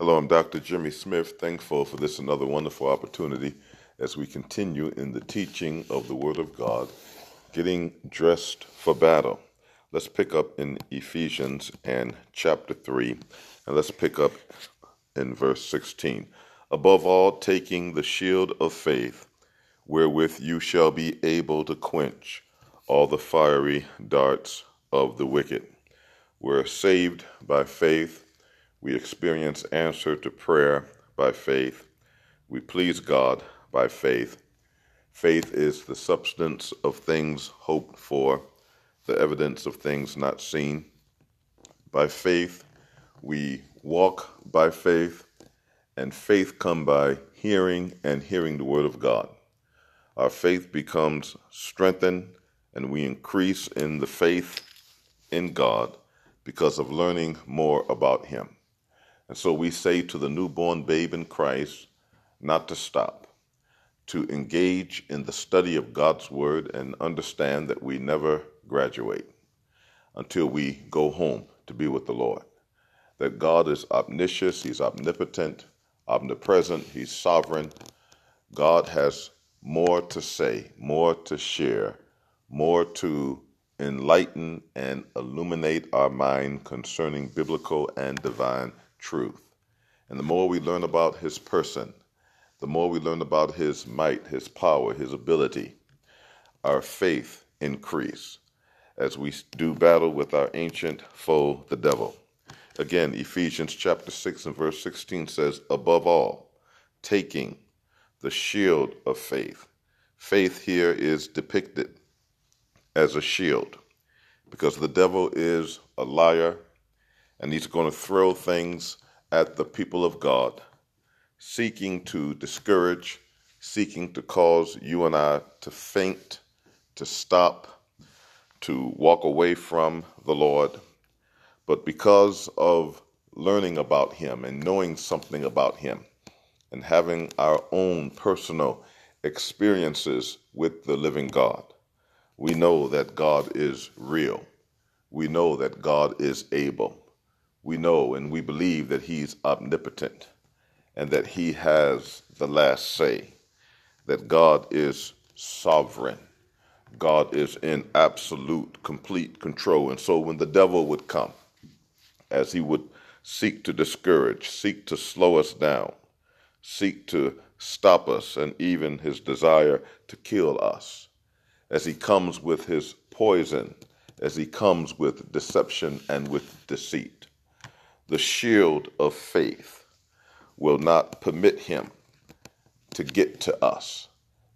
Hello, I'm Dr. Jimmy Smith, thankful for this another wonderful opportunity as we continue in the teaching of the Word of God, getting dressed for battle. Let's pick up in Ephesians and chapter 3, and let's pick up in verse 16. Above all, taking the shield of faith, wherewith you shall be able to quench all the fiery darts of the wicked. We're saved by faith we experience answer to prayer by faith. We please God by faith. Faith is the substance of things hoped for, the evidence of things not seen. By faith, we walk by faith, and faith come by hearing and hearing the word of God. Our faith becomes strengthened, and we increase in the faith in God because of learning more about Him. And so we say to the newborn babe in Christ not to stop, to engage in the study of God's Word and understand that we never graduate until we go home to be with the Lord. That God is omniscient, He's omnipotent, omnipresent, He's sovereign. God has more to say, more to share, more to enlighten and illuminate our mind concerning biblical and divine truth. And the more we learn about his person, the more we learn about his might, his power, his ability, our faith increase as we do battle with our ancient foe, the devil. Again, Ephesians chapter 6 and verse 16 says, Above all, taking the shield of faith. Faith here is depicted as a shield because the devil is a liar, and he's going to throw things at the people of God, seeking to discourage, seeking to cause you and I to faint, to stop, to walk away from the Lord. But because of learning about Him and knowing something about Him and having our own personal experiences with the living God, we know that God is real. We know that God is able we know and we believe that He's omnipotent and that He has the last say, that God is sovereign. God is in absolute, complete control. And so when the devil would come, as he would seek to discourage, seek to slow us down, seek to stop us, and even his desire to kill us, as he comes with his poison, as he comes with deception and with deceit the shield of faith will not permit him to get to us.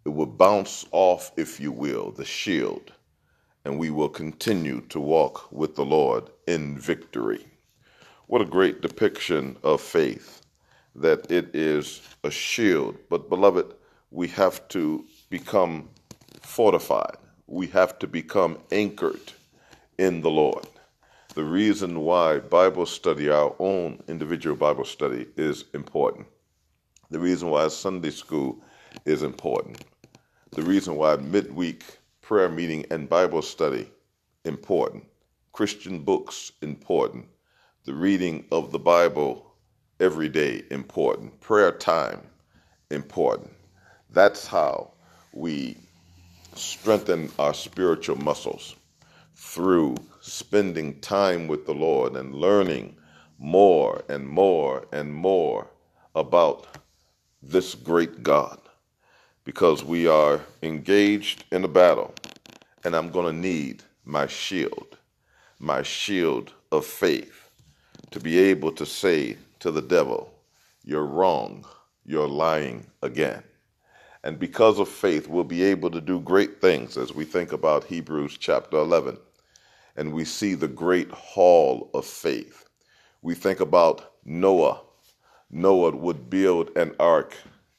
It will bounce off, if you will, the shield, and we will continue to walk with the Lord in victory. What a great depiction of faith that it is a shield. But, beloved, we have to become fortified, we have to become anchored in the Lord the reason why Bible study, our own individual Bible study, is important. The reason why Sunday school is important. The reason why midweek prayer meeting and Bible study important. Christian books important. The reading of the Bible every day important. Prayer time important. That's how we strengthen our spiritual muscles through spending time with the Lord and learning more and more and more about this great God because we are engaged in a battle and I'm going to need my shield, my shield of faith to be able to say to the devil, You're wrong, you're lying again. And because of faith, we'll be able to do great things as we think about Hebrews chapter 11 and we see the great hall of faith. We think about Noah. Noah would build an ark.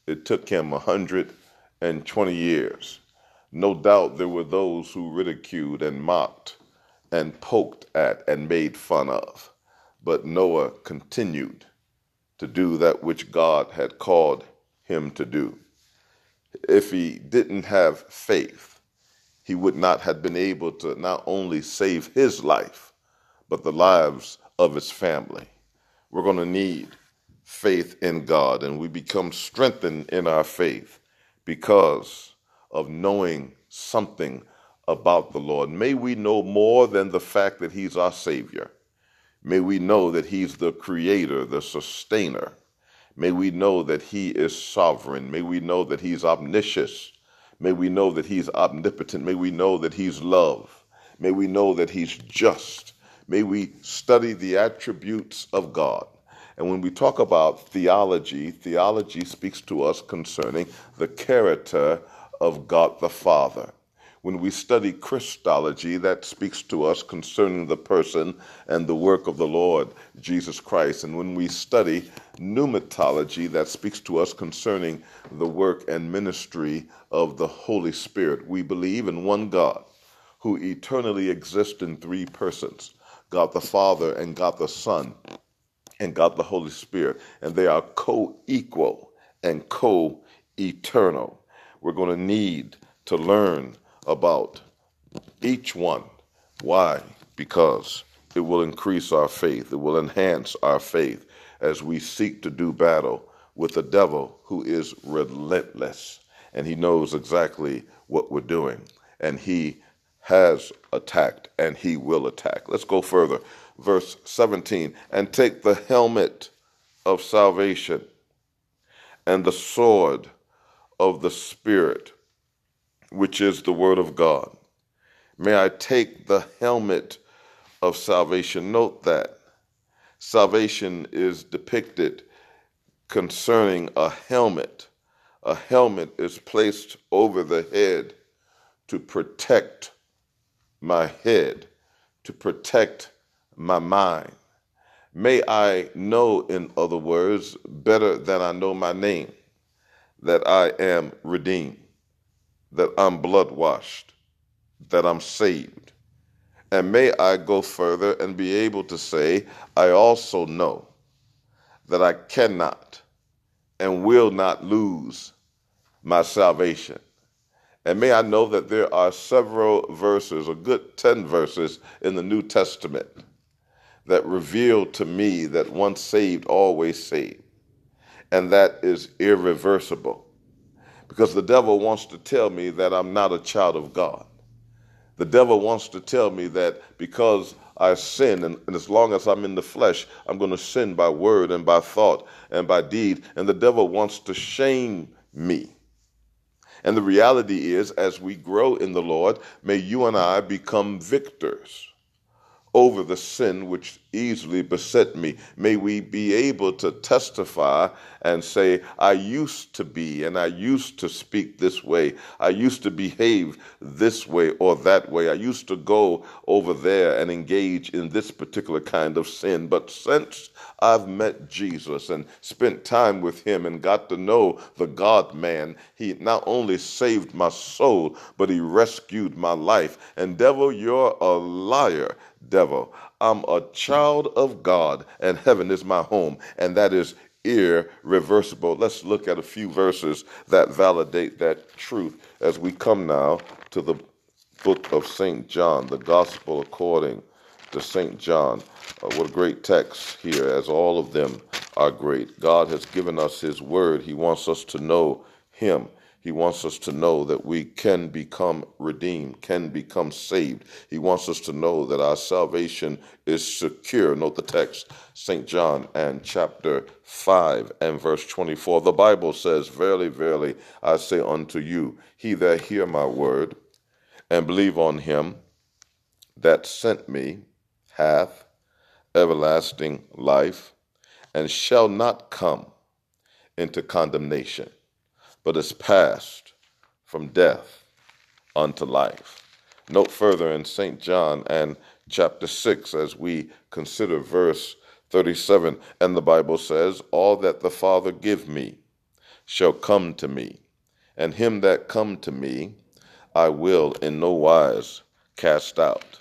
It took him 120 years. No doubt there were those who ridiculed and mocked and poked at and made fun of. But Noah continued to do that which God had called him to do. If he didn't have faith, he would not have been able to not only save his life, but the lives of his family. We're going to need faith in God and we become strengthened in our faith because of knowing something about the Lord. May we know more than the fact that He's our Savior. May we know that He's the Creator, the Sustainer. May we know that He is sovereign. May we know that He's omniscient. May we know that He's omnipotent. May we know that He's love. May we know that He's just. May we study the attributes of God. And when we talk about theology, theology speaks to us concerning the character of God the Father. When we study Christology, that speaks to us concerning the person and the work of the Lord Jesus Christ. And when we study pneumatology, that speaks to us concerning the work and ministry of the Holy Spirit. We believe in one God who eternally exists in three persons God the Father and God the Son and God the Holy Spirit. And they are co equal and co eternal. We're going to need to learn about each one. Why? Because it will increase our faith, it will enhance our faith as we seek to do battle with the devil who is relentless and he knows exactly what we're doing and he has attacked and he will attack. Let's go further. Verse 17 and take the helmet of salvation and the sword of the Spirit which is the Word of God. May I take the helmet of salvation. Note that salvation is depicted concerning a helmet. A helmet is placed over the head to protect my head, to protect my mind. May I know, in other words, better than I know my name, that I am redeemed that I'm blood washed, that I'm saved. And may I go further and be able to say, I also know that I cannot and will not lose my salvation. And may I know that there are several verses, a good 10 verses in the New Testament that reveal to me that once saved, always saved. And that is irreversible because the devil wants to tell me that I'm not a child of God. The devil wants to tell me that because I sin, and, and, as long as I'm in the flesh, I'm going to sin by word and by thought and by deed. And the devil wants to shame me. And the reality is, as we grow in the Lord, may you and I become victors over the sin which easily beset me. May we be able to testify and say, I used to be and I used to speak this way. I used to behave this way or that way. I used to go over there and engage in this particular kind of sin. But since I've met Jesus and spent time with him and got to know the God man, he not only saved my soul, but he rescued my life. And devil, you're a liar devil. I'm a child of God, and heaven is my home, and that is irreversible. Let's look at a few verses that validate that truth as we come now to the book of St. John, the gospel according to St. John. Uh, what a great text here, as all of them are great. God has given us His word, He wants us to know Him. He wants us to know that we can become redeemed, can become saved. He wants us to know that our salvation is secure. Note the text, St. John and chapter 5 and verse 24. The Bible says, Verily, verily, I say unto you, he that hear my word and believe on him that sent me hath everlasting life and shall not come into condemnation but is passed from death unto life. Note further in St. John and chapter 6 as we consider verse 37, and the Bible says, All that the Father give me shall come to me, and him that come to me I will in no wise cast out.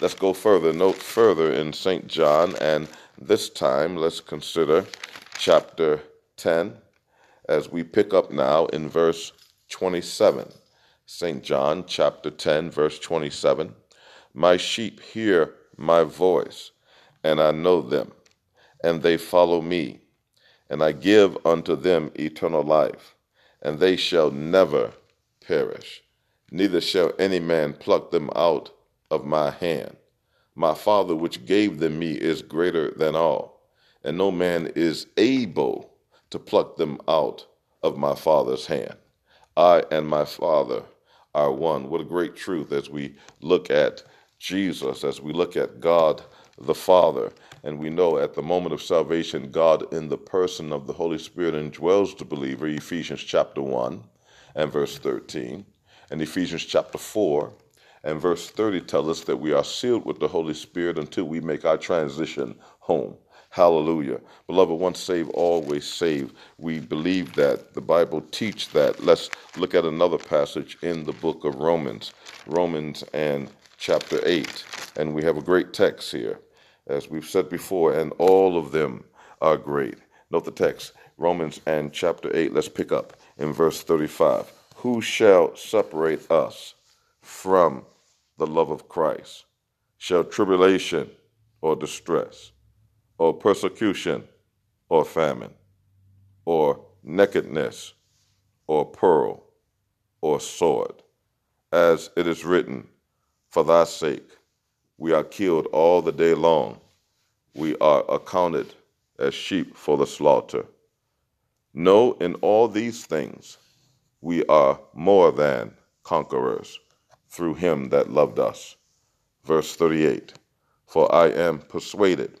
Let's go further. Note further in St. John, and this time let's consider chapter 10 as we pick up now in verse 27. St. John chapter 10, verse 27. My sheep hear my voice, and I know them, and they follow me, and I give unto them eternal life, and they shall never perish, neither shall any man pluck them out of my hand. My Father, which gave them me, is greater than all, and no man is able to pluck them out of my Father's hand. I and my Father are one. What a great truth as we look at Jesus, as we look at God the Father. And we know at the moment of salvation, God in the person of the Holy Spirit indwells the believer, Ephesians chapter 1 and verse 13. And Ephesians chapter 4 and verse 30 tell us that we are sealed with the Holy Spirit until we make our transition home. Hallelujah. Beloved, once saved, always saved. We believe that. The Bible teach that. Let's look at another passage in the book of Romans, Romans and chapter 8. And we have a great text here, as we've said before, and all of them are great. Note the text, Romans and chapter 8. Let's pick up in verse 35. Who shall separate us from the love of Christ? Shall tribulation or distress? Or persecution or famine or nakedness or pearl or sword. As it is written, For thy sake we are killed all the day long, we are accounted as sheep for the slaughter. No, in all these things we are more than conquerors through him that loved us. Verse 38 For I am persuaded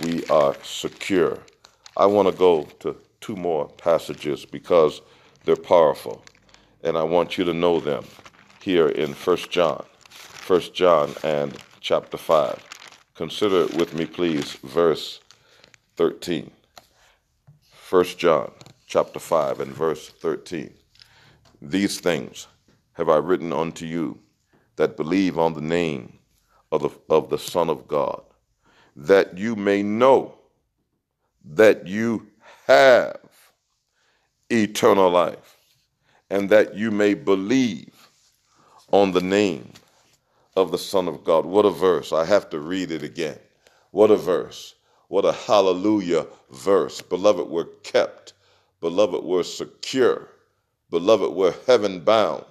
we are secure. I want to go to two more passages because they're powerful, and I want you to know them here in 1 John. 1 John and chapter 5. Consider with me, please, verse 13. 1 John chapter 5 and verse 13. These things have I written unto you that believe on the name of the, of the Son of God that you may know that you have eternal life and that you may believe on the name of the Son of God. What a verse. I have to read it again. What a verse. What a hallelujah verse. Beloved, we're kept. Beloved, we're secure. Beloved, we're heaven bound.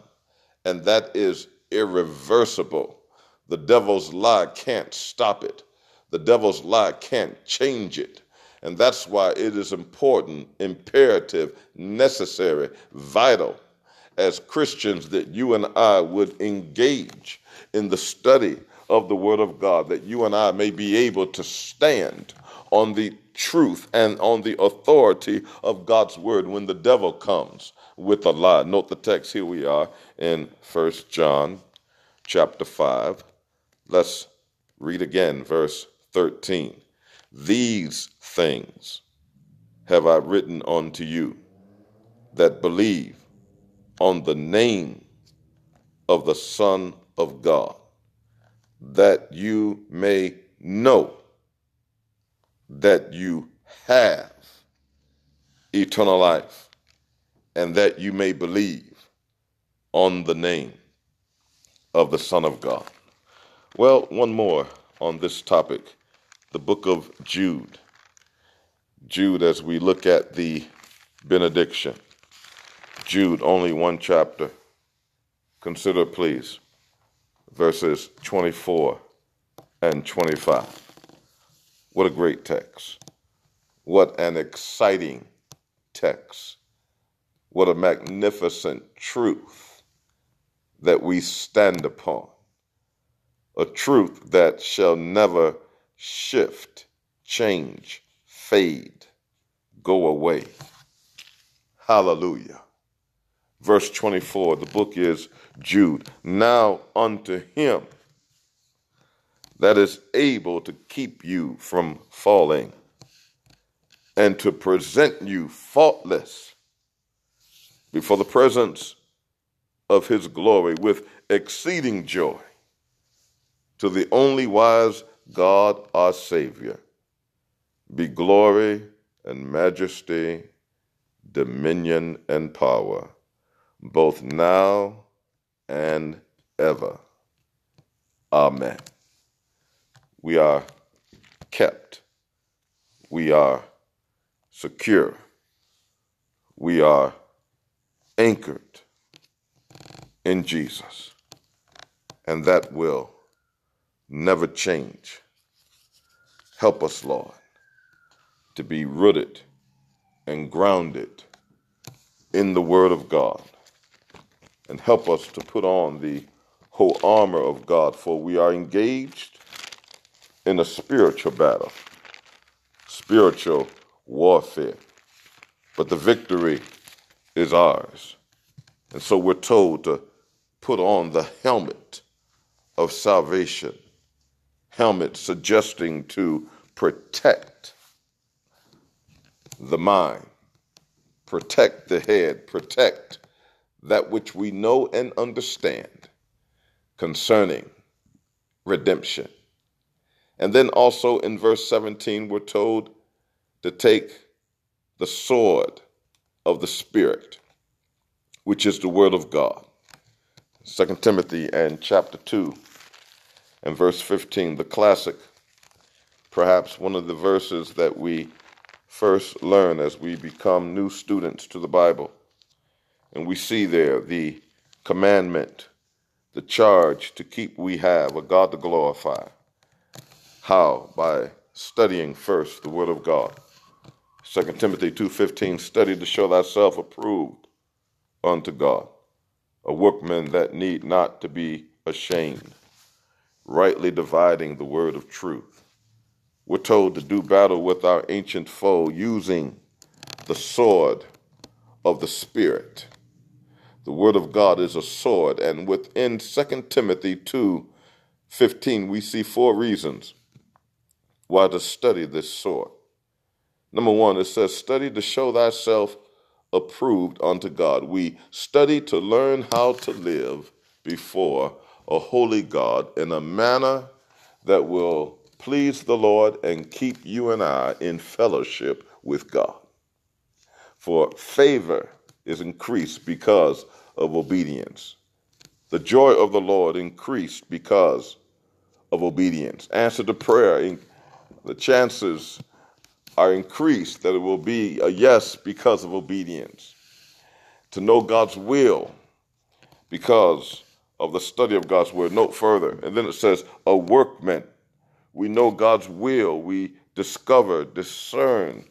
And that is irreversible. The devil's lie can't stop it. The devil's lie can't change it. And that's why it is important, imperative, necessary, vital as Christians that you and I would engage in the study of the Word of God, that you and I may be able to stand on the truth and on the authority of God's Word when the devil comes with a lie. Note the text, here we are in First John chapter 5. Let's read again, verse 13. These things have I written unto you that believe on the name of the Son of God, that you may know that you have eternal life, and that you may believe on the name of the Son of God. Well, one more on this topic the book of Jude. Jude, as we look at the benediction. Jude, only one chapter. Consider, please, verses 24 and 25. What a great text. What an exciting text. What a magnificent truth that we stand upon. A truth that shall never shift, change, fade, go away. Hallelujah. Verse 24, the book is Jude. Now unto him that is able to keep you from falling and to present you faultless before the presence of his glory with exceeding joy to the only wise God our Savior be glory and majesty, dominion and power, both now and ever. Amen. We are kept. We are secure. We are anchored in Jesus. And that will never change. Help us, Lord, to be rooted and grounded in the Word of God. And help us to put on the whole armor of God, for we are engaged in a spiritual battle, spiritual warfare. But the victory is ours. And so we're told to put on the helmet of salvation, helmet suggesting to protect the mind, protect the head, protect that which we know and understand concerning redemption. And then also in verse 17, we're told to take the sword of the Spirit, which is the Word of God. 2 Timothy and chapter 2 and verse 15, the classic, perhaps one of the verses that we first learn as we become new students to the Bible. And we see there the commandment, the charge to keep we have, a God to glorify. How? By studying first the Word of God. 2 Timothy 2.15, study to show thyself approved unto God, a workman that need not to be ashamed, rightly dividing the word of truth. We're told to do battle with our ancient foe using the sword of the Spirit. The word of God is a sword, and within 2 Timothy 2:15 we see four reasons why to study this sword. Number one, it says, study to show thyself approved unto God. We study to learn how to live before a holy God in a manner that will please the Lord and keep you and I in fellowship with God. For favor is increased because of obedience. The joy of the Lord increased because of obedience. Answer to prayer, the chances are increased that it will be a yes because of obedience. To know God's will because of the study of God's word. Note further, and then it says, a workman. We know God's will. We discover, discern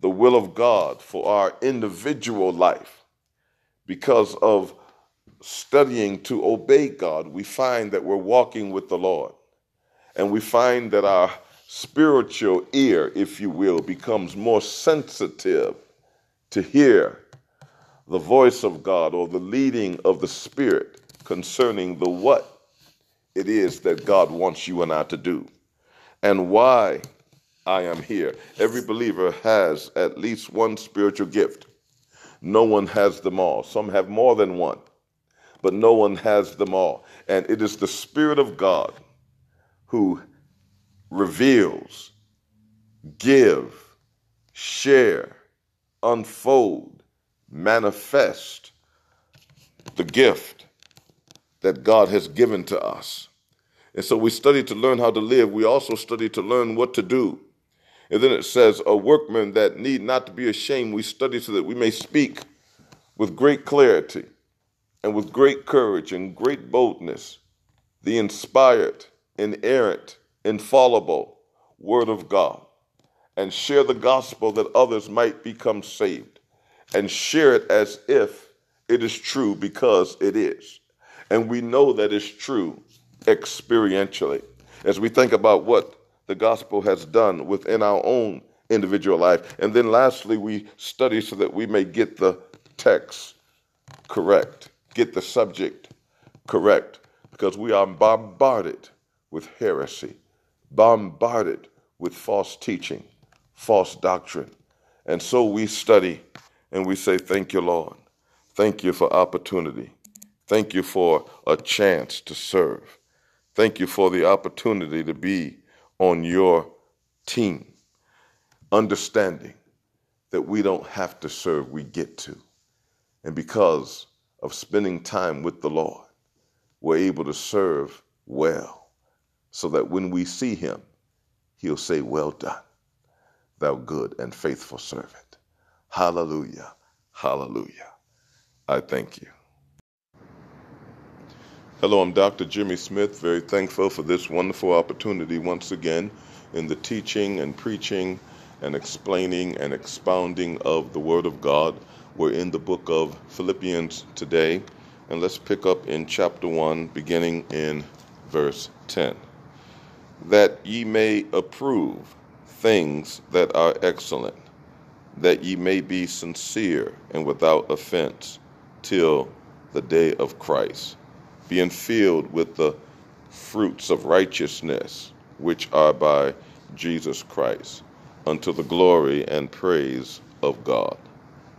the will of God for our individual life. Because of studying to obey God, we find that we're walking with the Lord. And we find that our spiritual ear, if you will, becomes more sensitive to hear the voice of God or the leading of the Spirit concerning the what it is that God wants you and I to do and why I am here. Every believer has at least one spiritual gift. No one has them all. Some have more than one, but no one has them all. And it is the Spirit of God who reveals, give, share, unfold, manifest the gift that God has given to us. And so we study to learn how to live. We also study to learn what to do. And then it says, a workman that need not to be ashamed, we study so that we may speak with great clarity and with great courage and great boldness the inspired, inerrant, infallible Word of God and share the gospel that others might become saved and share it as if it is true because it is. And we know that it's true experientially as we think about what the gospel has done within our own individual life. And then lastly, we study so that we may get the text correct, get the subject correct, because we are bombarded with heresy bombarded with false teaching, false doctrine, And so we study and we say, Thank you, Lord. Thank you for opportunity. Thank you for a chance to serve. Thank you for the opportunity to be on your team, understanding that we don't have to serve, we get to. And because of spending time with the Lord, we're able to serve well so that when we see him, he'll say, Well done, thou good and faithful servant. Hallelujah. Hallelujah. I thank you. Hello, I'm Dr. Jimmy Smith. Very thankful for this wonderful opportunity once again in the teaching and preaching and explaining and expounding of the Word of God. We're in the book of Philippians today, and let's pick up in chapter 1, beginning in verse 10. That ye may approve things that are excellent, that ye may be sincere and without offense till the day of Christ, being filled with the fruits of righteousness, which are by Jesus Christ, unto the glory and praise of God.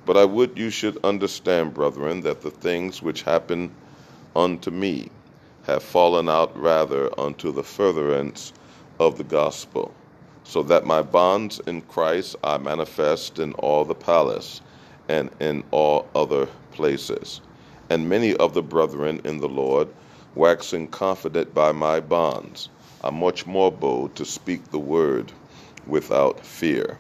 But I would you should understand, brethren, that the things which happen unto me have fallen out rather unto the furtherance of the gospel, so that my bonds in Christ are manifest in all the palace and in all other places. And many of the brethren in the Lord, waxing confident by my bonds, are much more bold to speak the word without fear.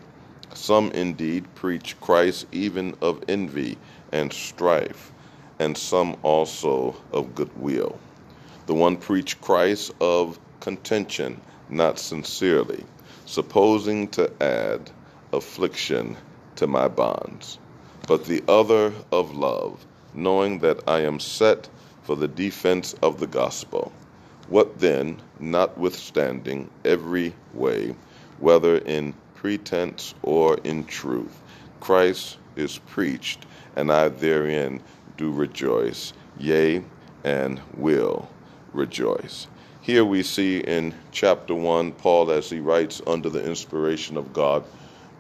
Some indeed preach Christ even of envy and strife, and some also of goodwill. The one preach Christ of contention, not sincerely, supposing to add affliction to my bonds. But the other of love, knowing that I am set for the defense of the gospel. What then, notwithstanding every way, whether in pretense or in truth. Christ is preached, and I therein do rejoice, yea, and will rejoice. Here we see in chapter 1, Paul, as he writes under the inspiration of God,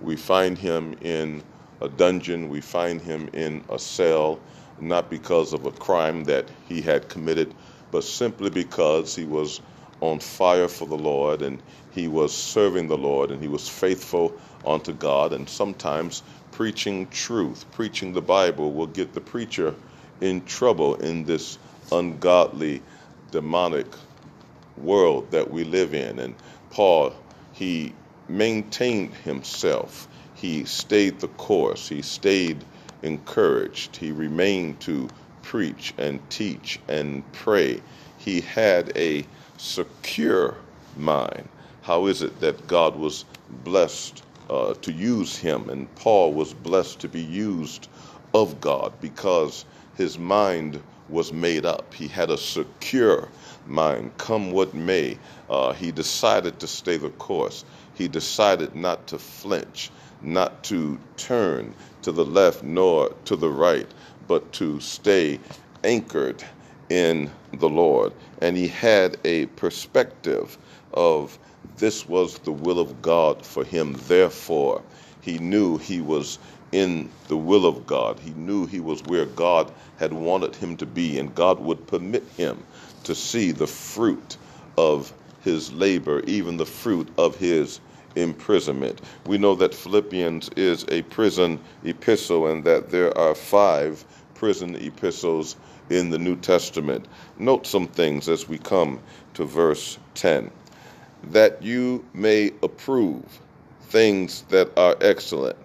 we find him in a dungeon, we find him in a cell, not because of a crime that he had committed, but simply because he was on fire for the Lord and he was serving the Lord and he was faithful unto God. And sometimes preaching truth, preaching the Bible, will get the preacher in trouble in this ungodly, demonic world that we live in. And Paul, he maintained himself. He stayed the course. He stayed encouraged. He remained to preach and teach and pray. He had a secure mind. How is it that God was blessed uh, to use him and Paul was blessed to be used of God because his mind was made up. He had a secure mind, come what may. Uh, he decided to stay the course. He decided not to flinch, not to turn to the left nor to the right, but to stay anchored in the Lord. And he had a perspective of this was the will of God for him. Therefore, he knew he was in the will of God. He knew he was where God had wanted him to be, and God would permit him to see the fruit of his labor, even the fruit of his imprisonment. We know that Philippians is a prison epistle and that there are five prison epistles in the New Testament. Note some things as we come to verse 10 that you may approve things that are excellent,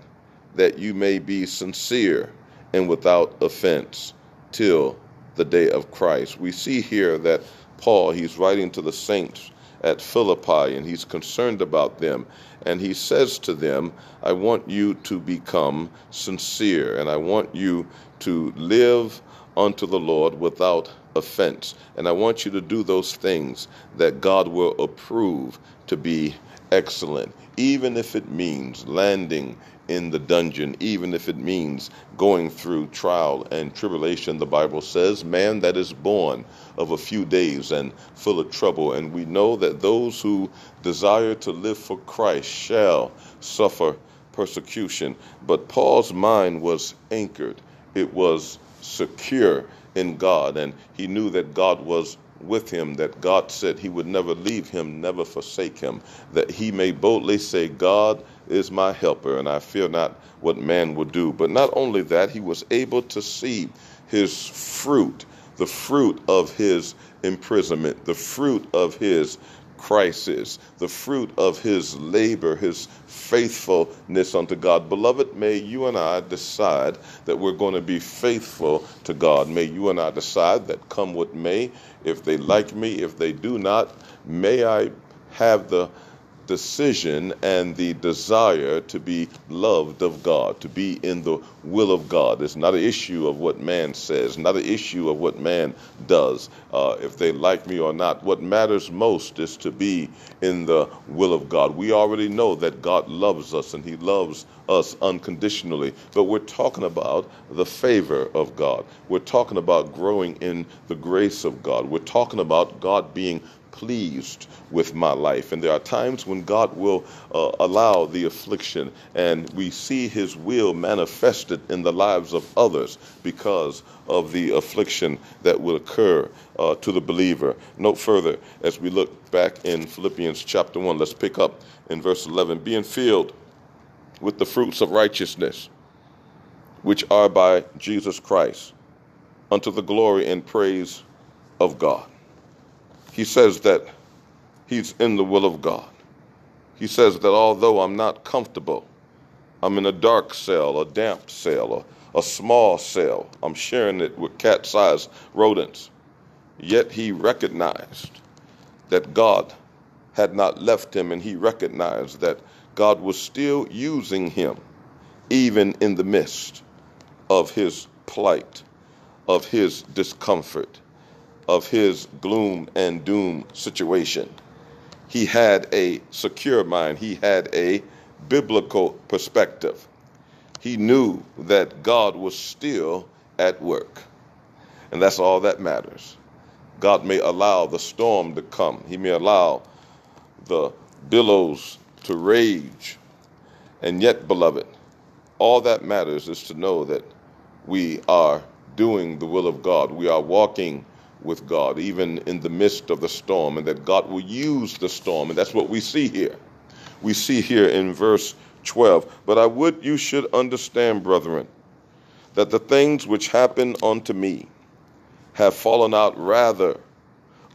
that you may be sincere and without offense till the day of Christ. We see here that Paul, he's writing to the saints at Philippi and he's concerned about them. And he says to them, I want you to become sincere and I want you to live unto the Lord without offense. And I want you to do those things that God will approve to be excellent, even if it means landing in the dungeon, even if it means going through trial and tribulation. The Bible says, Man that is born of a few days and full of trouble. And we know that those who desire to live for Christ shall suffer persecution. But Paul's mind was anchored, it was secure in God, and he knew that God was with him, that God said he would never leave him, never forsake him, that he may boldly say, God is my helper, and I fear not what man will do. But not only that, he was able to see his fruit, the fruit of his imprisonment, the fruit of his crisis, the fruit of his labor, his faithfulness unto God. Beloved, may you and I decide that we're going to be faithful to God. May you and I decide that come what may, if they like me, if they do not, may I have the decision and the desire to be loved of God, to be in the will of God. It's not an issue of what man says, not an issue of what man does, uh, if they like me or not. What matters most is to be in the will of God. We already know that God loves us and He loves us unconditionally, but we're talking about the favor of God. We're talking about growing in the grace of God. We're talking about God being pleased with my life. And there are times when God will uh, allow the affliction, and we see His will manifested in the lives of others because of the affliction that will occur uh, to the believer. Note further, as we look back in Philippians chapter 1, let's pick up in verse 11 being filled with the fruits of righteousness, which are by Jesus Christ, unto the glory and praise of God he says that he's in the will of God. He says that although I'm not comfortable, I'm in a dark cell, a damp cell, a, a small cell, I'm sharing it with cat sized rodents. Yet he recognized that God had not left him, and he recognized that God was still using him, even in the midst of his plight, of his discomfort of his gloom and doom situation. He had a secure mind, he had a biblical perspective. He knew that God was still at work. And that's all that matters. God may allow the storm to come, He may allow the billows to rage. And yet, beloved, all that matters is to know that we are doing the will of God. We are walking with God, even in the midst of the storm, and that God will use the storm. And that's what we see here. We see here in verse 12. But I would you should understand, brethren, that the things which happen unto me have fallen out rather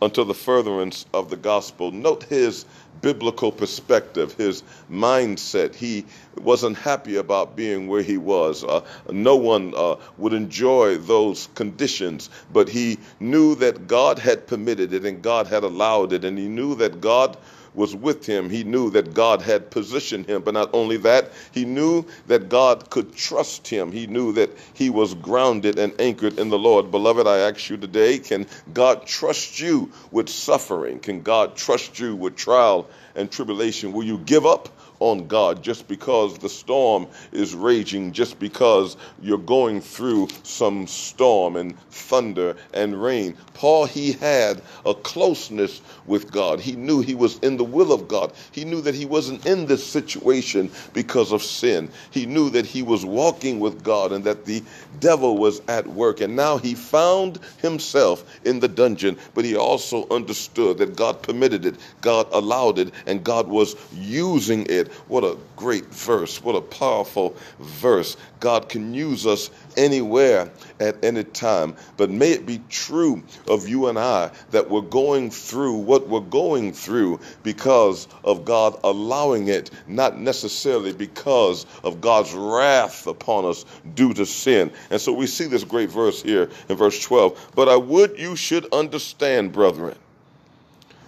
unto the furtherance of the gospel. Note his biblical perspective, his mindset. He wasn't happy about being where he was. Uh, no one uh, would enjoy those conditions, but he knew that God had permitted it and God had allowed it, and he knew that God was with him. He knew that God had positioned him. But not only that, he knew that God could trust him. He knew that he was grounded and anchored in the Lord. Beloved, I ask you today can God trust you with suffering? Can God trust you with trial and tribulation? Will you give up? On God just because the storm is raging, just because you're going through some storm and thunder and rain. Paul, he had a closeness with God. He knew he was in the will of God. He knew that he wasn't in this situation because of sin. He knew that he was walking with God and that the devil was at work. And now he found himself in the dungeon, but he also understood that God permitted it, God allowed it, and God was using it what a great verse. What a powerful verse. God can use us anywhere at any time. But may it be true of you and I that we're going through what we're going through because of God allowing it, not necessarily because of God's wrath upon us due to sin. And so we see this great verse here in verse 12. But I would you should understand, brethren,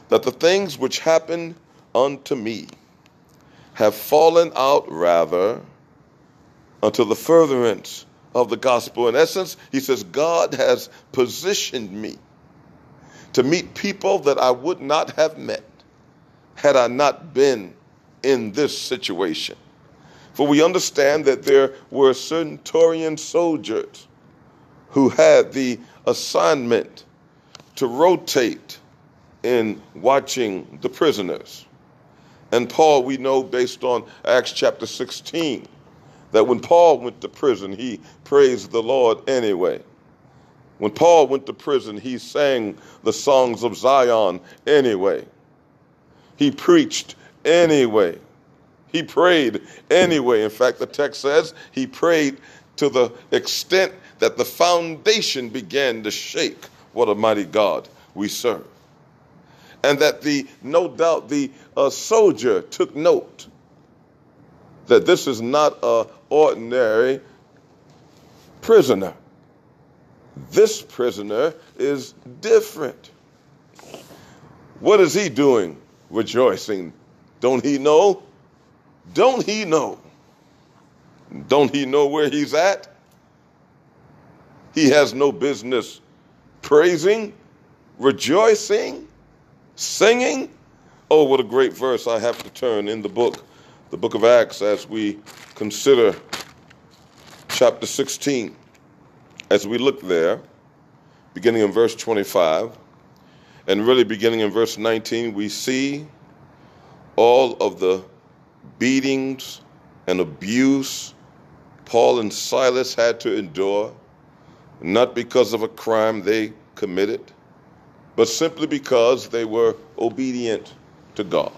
that the things which happen unto me, have fallen out rather unto the furtherance of the gospel. In essence, he says, God has positioned me to meet people that I would not have met had I not been in this situation. For we understand that there were centurion soldiers who had the assignment to rotate in watching the prisoners. And Paul, we know based on Acts chapter 16, that when Paul went to prison, he praised the Lord anyway. When Paul went to prison, he sang the songs of Zion anyway. He preached anyway. He prayed anyway. In fact, the text says he prayed to the extent that the foundation began to shake. What a mighty God we serve. And that the, no doubt, the uh, soldier took note that this is not a ordinary prisoner. This prisoner is different. What is he doing? Rejoicing. Don't he know? Don't he know? Don't he know where he's at? He has no business praising, rejoicing, singing. Oh, what a great verse I have to turn in the book, the book of Acts, as we consider chapter 16. As we look there, beginning in verse 25, and really beginning in verse 19, we see all of the beatings and abuse Paul and Silas had to endure, not because of a crime they committed, but simply because they were obedient to God,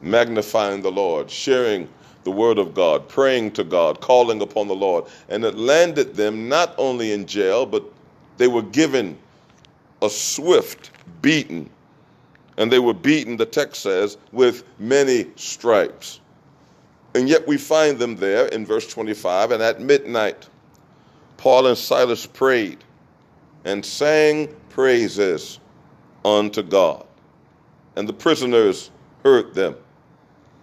magnifying the Lord, sharing the word of God, praying to God, calling upon the Lord. And it landed them not only in jail, but they were given a swift beating. And they were beaten, the text says, with many stripes. And yet we find them there in verse 25. And at midnight, Paul and Silas prayed and sang praises unto God. And the prisoners heard them.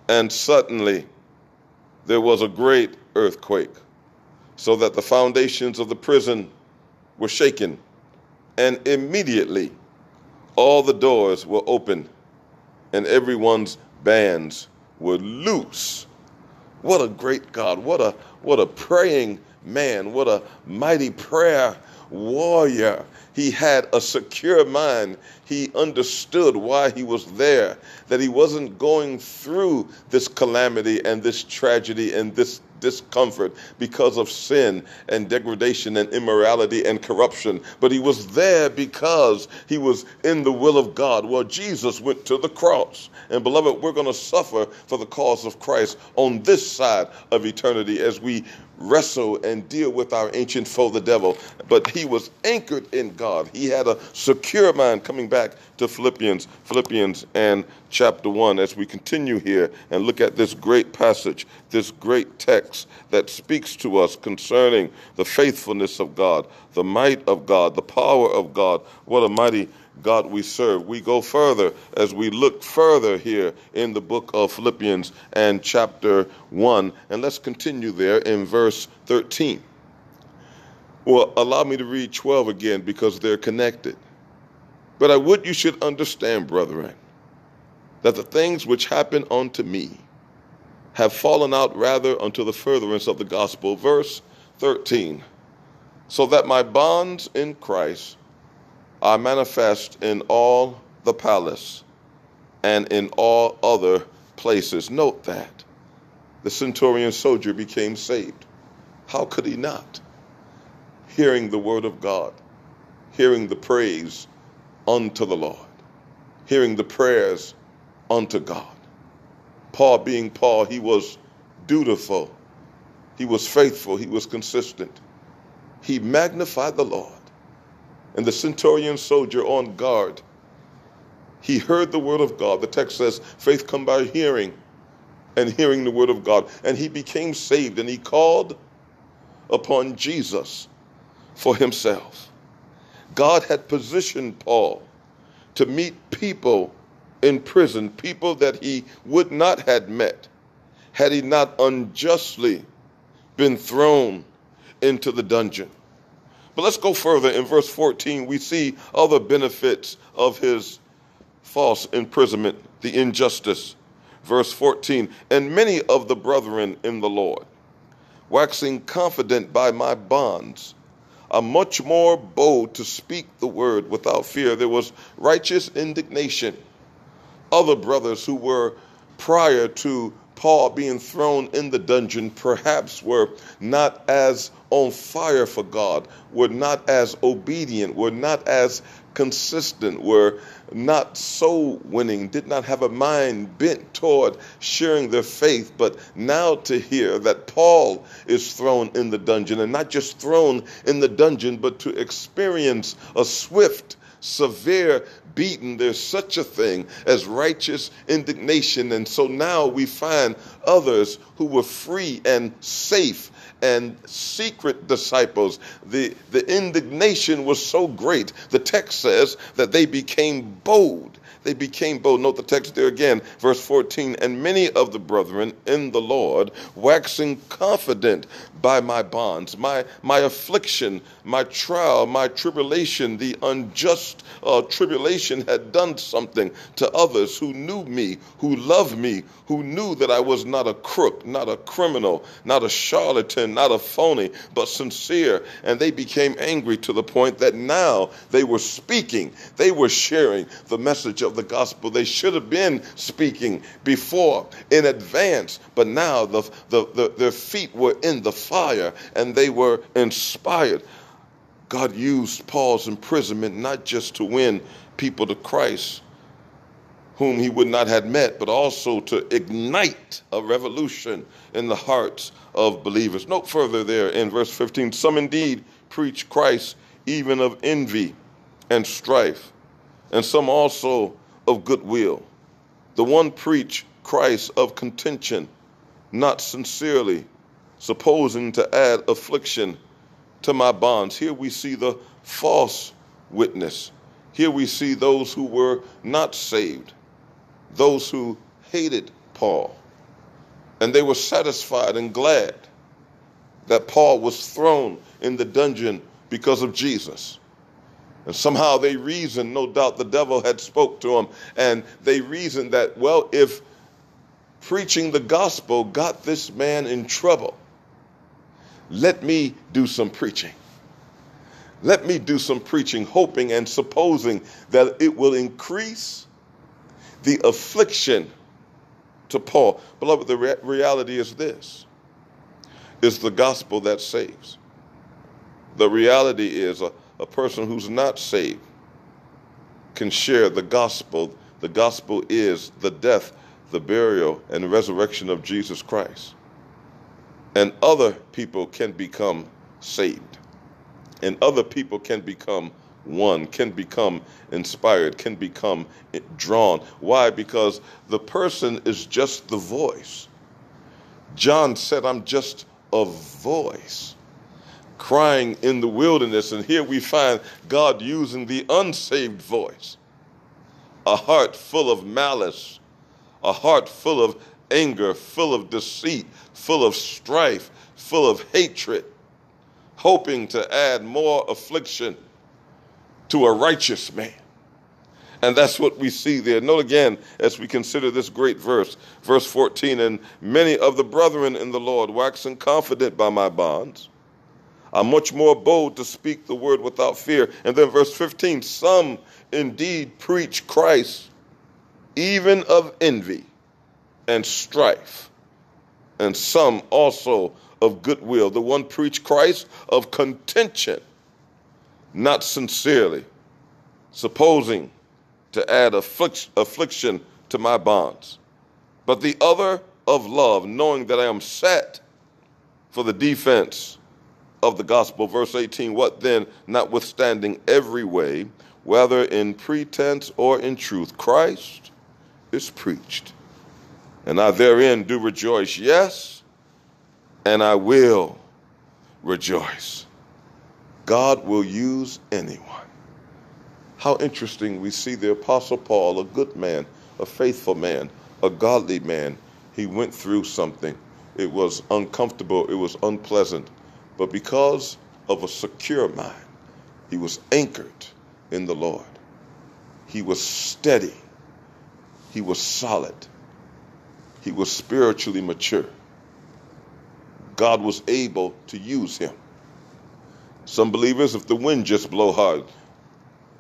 And suddenly there was a great earthquake, so that the foundations of the prison were shaken. And immediately all the doors were open, and everyone's bands were loose. What a great God. What a what a praying man. What a mighty prayer warrior. He had a secure mind. He understood why he was there, that he wasn't going through this calamity and this tragedy and this discomfort because of sin and degradation and immorality and corruption, but he was there because he was in the will of God. Well, Jesus went to the cross. And beloved, we're going to suffer for the cause of Christ on this side of eternity as we wrestle and deal with our ancient foe, the devil. But he was anchored in God. He had a secure mind coming back to Philippians, Philippians and chapter 1 as we continue here and look at this great passage, this great text that speaks to us concerning the faithfulness of God, the might of God, the power of God. What a mighty God we serve. We go further as we look further here in the book of Philippians and chapter 1. And let's continue there in verse 13. Well, allow me to read 12 again because they're connected. But I would you should understand, brethren, that the things which happened unto me have fallen out rather unto the furtherance of the gospel. Verse 13. So that my bonds in Christ are manifest in all the palace and in all other places. Note that. The centurion soldier became saved. How could he not? Hearing the word of God, hearing the praise unto the Lord, hearing the prayers unto God. Paul, being Paul, he was dutiful, he was faithful, he was consistent. He magnified the Lord. And the centurion soldier on guard, he heard the word of God. The text says, faith come by hearing, and hearing the word of God. And he became saved, and he called upon Jesus for himself. God had positioned Paul to meet people in prison, people that he would not have met had he not unjustly been thrown into the dungeon. But let's go further. In verse 14, we see other benefits of his false imprisonment, the injustice. Verse 14, and many of the brethren in the Lord, waxing confident by my bonds, are much more bold to speak the word without fear. There was righteous indignation. Other brothers who were prior to Paul being thrown in the dungeon perhaps were not as on fire for God, were not as obedient, were not as consistent, were not soul winning, did not have a mind bent toward sharing their faith. But now to hear that Paul is thrown in the dungeon, and not just thrown in the dungeon, but to experience a swift, severe beaten, there's such a thing as righteous indignation. And so now we find others who were free and safe and secret disciples. The, the indignation was so great, the text says that they became bold they became bold. Note the text there again, verse 14. And many of the brethren in the Lord, waxing confident by my bonds, my, my affliction, my trial, my tribulation, the unjust uh, tribulation had done something to others who knew me, who loved me, who knew that I was not a crook, not a criminal, not a charlatan, not a phony, but sincere. And they became angry to the point that now they were speaking, they were sharing the message of the gospel. They should have been speaking before in advance, but now the, the, the, their feet were in the fire and they were inspired. God used Paul's imprisonment not just to win people to Christ, whom he would not have met, but also to ignite a revolution in the hearts of believers. Note further there in verse 15 some indeed preach Christ even of envy and strife, and some also of goodwill. The one preach Christ of contention, not sincerely, supposing to add affliction to my bonds. Here we see the false witness. Here we see those who were not saved, those who hated Paul. And they were satisfied and glad that Paul was thrown in the dungeon because of Jesus. And somehow they reasoned, no doubt the devil had spoke to them, and they reasoned that, well, if preaching the gospel got this man in trouble, let me do some preaching. Let me do some preaching, hoping and supposing that it will increase the affliction to Paul. Beloved, the re- reality is this is the gospel that saves. The reality is a a person who's not saved can share the gospel. The gospel is the death, the burial, and resurrection of Jesus Christ. And other people can become saved. And other people can become one, can become inspired, can become drawn. Why? Because the person is just the voice. John said, I'm just a voice crying in the wilderness. And here we find God using the unsaved voice, a heart full of malice, a heart full of anger, full of deceit, full of strife, full of hatred, hoping to add more affliction to a righteous man. And that's what we see there. Note again, as we consider this great verse, verse 14, and many of the brethren in the Lord, waxing confident by my bonds, are much more bold to speak the word without fear. And then verse 15 some indeed preach Christ even of envy and strife, and some also of goodwill. The one preach Christ of contention, not sincerely, supposing to add affliction to my bonds, but the other of love, knowing that I am set for the defense of the gospel. Verse 18 What then, notwithstanding every way, whether in pretense or in truth, Christ is preached. And I therein do rejoice, yes, and I will rejoice. God will use anyone. How interesting we see the Apostle Paul, a good man, a faithful man, a godly man. He went through something. It was uncomfortable, it was unpleasant, but because of a secure mind, he was anchored in the Lord. He was steady. He was solid. He was spiritually mature. God was able to use him. Some believers, if the wind just blow hard,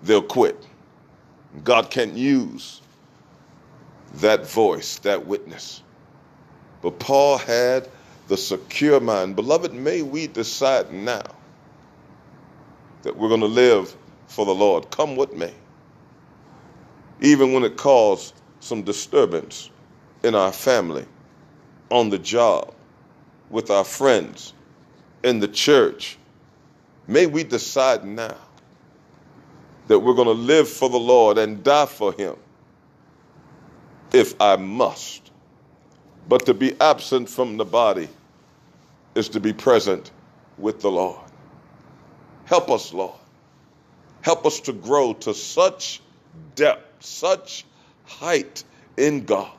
they'll quit. God can't use that voice, that witness. But Paul had the secure mind. Beloved, may we decide now that we're going to live for the Lord, come what may. Even when it caused some disturbance in our family, on the job, with our friends, in the church, may we decide now that we're going to live for the Lord and die for Him if I must. But to be absent from the body is to be present with the Lord. Help us, Lord. Help us to grow to such depth, such height in God,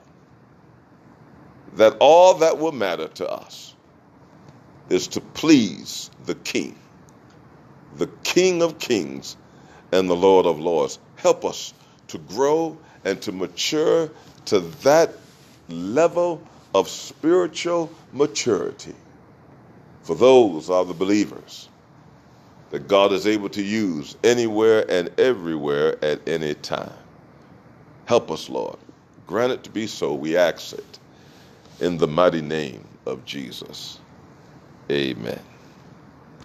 that all that will matter to us is to please the King, the King of Kings and the Lord of Lords. Help us to grow and to mature to that level of spiritual maturity. For those are the believers that God is able to use anywhere and everywhere at any time. Help us, Lord. Grant it to be so, we ask it in the mighty name of Jesus. Amen.